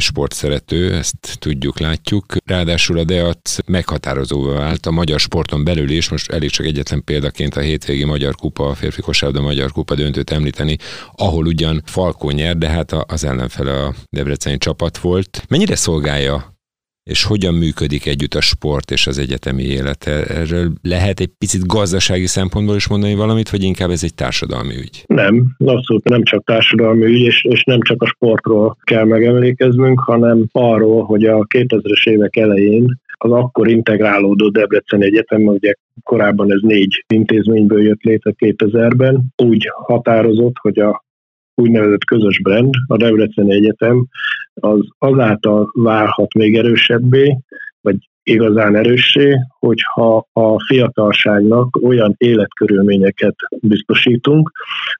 sportszerető, ezt tudjuk, látjuk. Ráadásul a Deat meghatározóvá vált a magyar sporton belül is, most elég csak egyetlen példaként a hétvégi Magyar Kupa, a férfi kosárlabda Magyar Kupa döntőt említeni, ahol ugyan Falkó nyer, de hát az ellenfele a debreceni csapat volt. Mennyire szolgálja és hogyan működik együtt a sport és az egyetemi élet. Erről lehet egy picit gazdasági szempontból is mondani valamit, vagy inkább ez egy társadalmi ügy? Nem, abszolút nem csak társadalmi ügy, és, és nem csak a sportról kell megemlékeznünk, hanem arról, hogy a 2000-es évek elején az akkor integrálódó Debrecen Egyetem, ugye korábban ez négy intézményből jött létre 2000-ben, úgy határozott, hogy a úgynevezett közös brand, a Debrecen Egyetem, az azáltal válhat még erősebbé, vagy igazán erőssé, hogyha a fiatalságnak olyan életkörülményeket biztosítunk,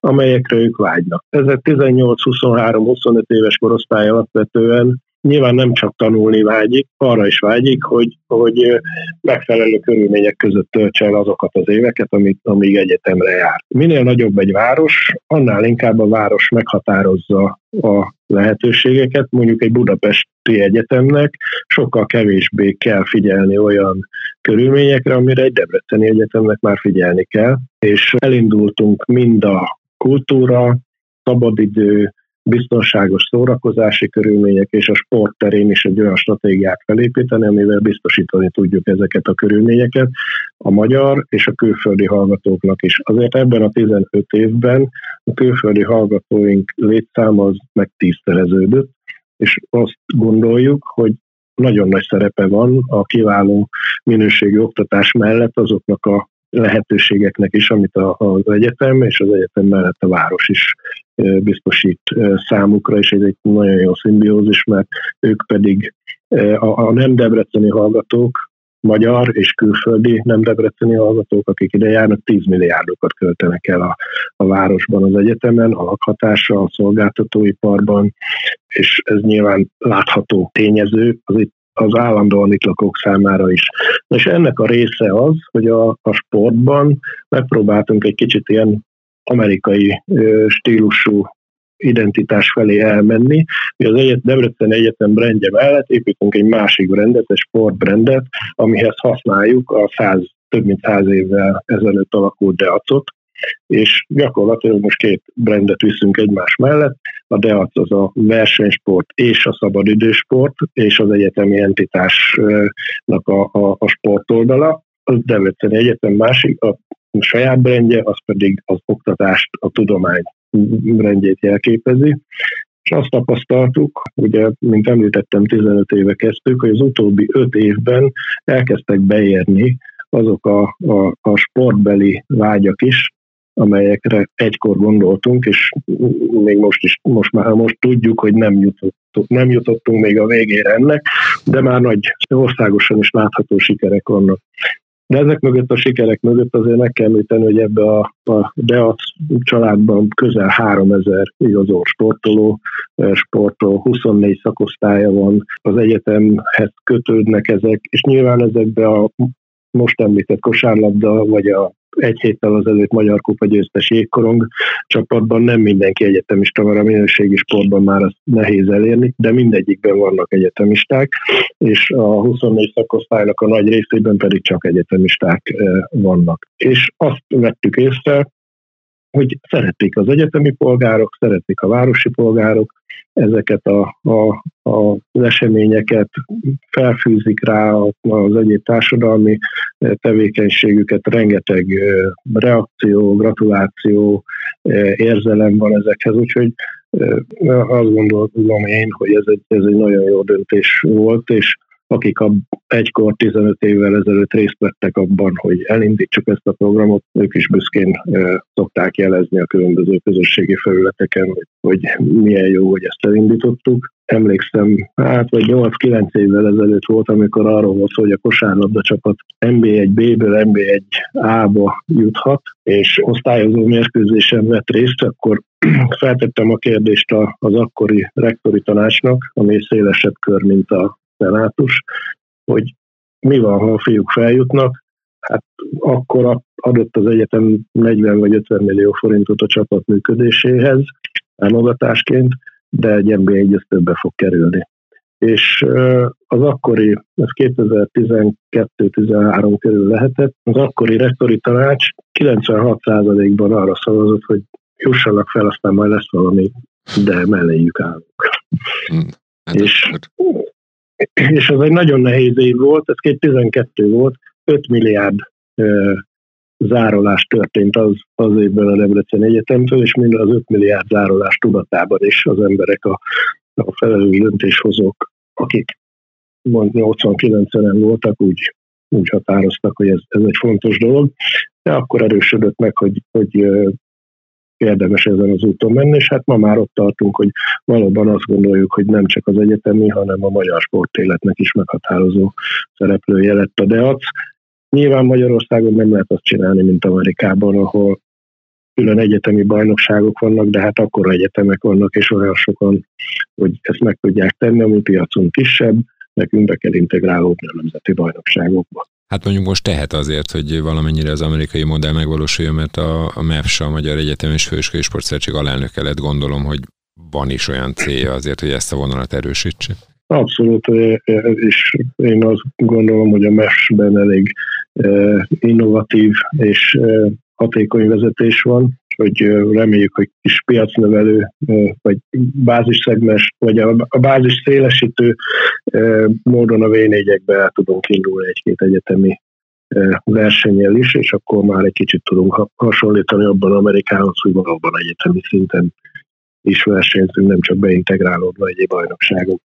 amelyekre ők vágynak. Ezek 18-23-25 éves korosztály alapvetően nyilván nem csak tanulni vágyik, arra is vágyik, hogy, hogy megfelelő körülmények között töltse el azokat az éveket, amit, amíg egyetemre jár. Minél nagyobb egy város, annál inkább a város meghatározza a lehetőségeket. Mondjuk egy budapesti egyetemnek sokkal kevésbé kell figyelni olyan körülményekre, amire egy debreceni egyetemnek már figyelni kell. És elindultunk mind a kultúra, szabadidő, biztonságos szórakozási körülmények és a sport terén is egy olyan stratégiát felépíteni, amivel biztosítani tudjuk ezeket a körülményeket a magyar és a külföldi hallgatóknak is. Azért ebben a 15 évben a külföldi hallgatóink létszáma az meg tízszereződött, és azt gondoljuk, hogy nagyon nagy szerepe van a kiváló minőségi oktatás mellett azoknak a lehetőségeknek is, amit az egyetem és az egyetem mellett a város is biztosít számukra, és ez egy nagyon jó szimbiózis, mert ők pedig a, a nem debreceni hallgatók, magyar és külföldi nem debreceni hallgatók, akik ide járnak, 10 milliárdokat költenek el a, a városban, az egyetemen, a lakhatásra, a szolgáltatóiparban, és ez nyilván látható tényező, az itt az állandóan itt lakók számára is. És ennek a része az, hogy a, a sportban megpróbáltunk egy kicsit ilyen amerikai stílusú identitás felé elmenni. Mi az egyet, Debrecen Egyetem brandje mellett építünk egy másik brandet, egy sportbrandet, amihez használjuk a 100, több mint száz évvel ezelőtt alakult Deacot, és gyakorlatilag most két brandet viszünk egymás mellett. A DEAC az a versenysport és a szabadidősport, és az egyetemi entitásnak a, a, a sportoldala. Az Debreceni Egyetem másik, a saját brandje, az pedig az oktatást, a tudomány rendjét jelképezi. És azt tapasztaltuk, ugye, mint említettem, 15 éve kezdtük, hogy az utóbbi 5 évben elkezdtek beérni azok a, a, a sportbeli vágyak is, amelyekre egykor gondoltunk, és még most is, most már most tudjuk, hogy nem jutottunk, nem jutottunk még a végére ennek, de már nagy országosan is látható sikerek vannak. De ezek mögött a sikerek mögött azért meg kell említeni, hogy ebbe a, a DEAC családban közel 3000 igazolt sportoló, sportoló, 24 szakosztálya van, az egyetemhez kötődnek ezek, és nyilván ezekbe a most említett kosárlabda, vagy a egy héttel azelőtt Magyar Kupa győztes jégkorong csapatban nem mindenki egyetemista van, a minőségi sportban már azt nehéz elérni, de mindegyikben vannak egyetemisták, és a 24 szakosztálynak a nagy részében pedig csak egyetemisták vannak. És azt vettük észre, hogy szeretik az egyetemi polgárok, szeretik a városi polgárok, ezeket a, a, a, az eseményeket felfűzik rá az egyéb társadalmi tevékenységüket, rengeteg reakció, gratuláció, érzelem van ezekhez, úgyhogy azt gondolom én, hogy ez egy, ez egy nagyon jó döntés volt, és akik egykor 15 évvel ezelőtt részt vettek abban, hogy elindítsuk ezt a programot, ők is büszkén szokták jelezni a különböző közösségi felületeken, hogy, milyen jó, hogy ezt elindítottuk. Emlékszem, hát vagy 8-9 évvel ezelőtt volt, amikor arról volt, hogy a kosárlabda csapat NB1B-ből NB1A-ba juthat, és osztályozó mérkőzésen vett részt, akkor feltettem a kérdést az akkori rektori tanácsnak, ami szélesebb kör, mint a szenátus, hogy mi van, ha a fiúk feljutnak, hát akkor adott az egyetem 40 vagy 50 millió forintot a csapat működéséhez, támogatásként, de egy MB1 többe fog kerülni. és az akkori, ez 2012-13 körül lehetett, az akkori rektori tanács 96%-ban arra szavazott, hogy jussanak fel, aztán majd lesz valami, de melléjük állunk. Hmm. Hát és, és az egy nagyon nehéz év volt, ez 2012 volt, 5 milliárd zárolás történt az, az évben a Debrecen Egyetemtől, és mind az 5 milliárd zárolás tudatában is az emberek, a, a felelős döntéshozók, akik 89-en voltak, úgy, úgy határoztak, hogy ez, ez egy fontos dolog, de akkor erősödött meg, hogy, hogy érdemes ezen az úton menni, és hát ma már ott tartunk, hogy valóban azt gondoljuk, hogy nem csak az egyetemi, hanem a magyar sportéletnek is meghatározó szereplője lett a DEAC. Nyilván Magyarországon nem lehet azt csinálni, mint Amerikában, ahol külön egyetemi bajnokságok vannak, de hát akkor egyetemek vannak, és olyan sokan, hogy ezt meg tudják tenni, ami piacon kisebb, nekünk be kell integrálódni a nemzeti bajnokságokba. Hát mondjuk most tehet azért, hogy valamennyire az amerikai modell megvalósuljon, mert a, a MEFS, a Magyar Egyetem és Főiskolai Sportszertség alelnöke lett, gondolom, hogy van is olyan célja azért, hogy ezt a vonalat erősítse. Abszolút, és én azt gondolom, hogy a MES-ben elég innovatív és hatékony vezetés van, hogy reméljük, hogy kis piacnövelő, vagy bázisszegmes, vagy a bázis szélesítő módon a v el tudunk indulni egy-két egyetemi versenyel is, és akkor már egy kicsit tudunk hasonlítani abban Amerikához, hogy valóban egyetemi szinten is versenyzünk, nem csak beintegrálódva egy bajnokságok.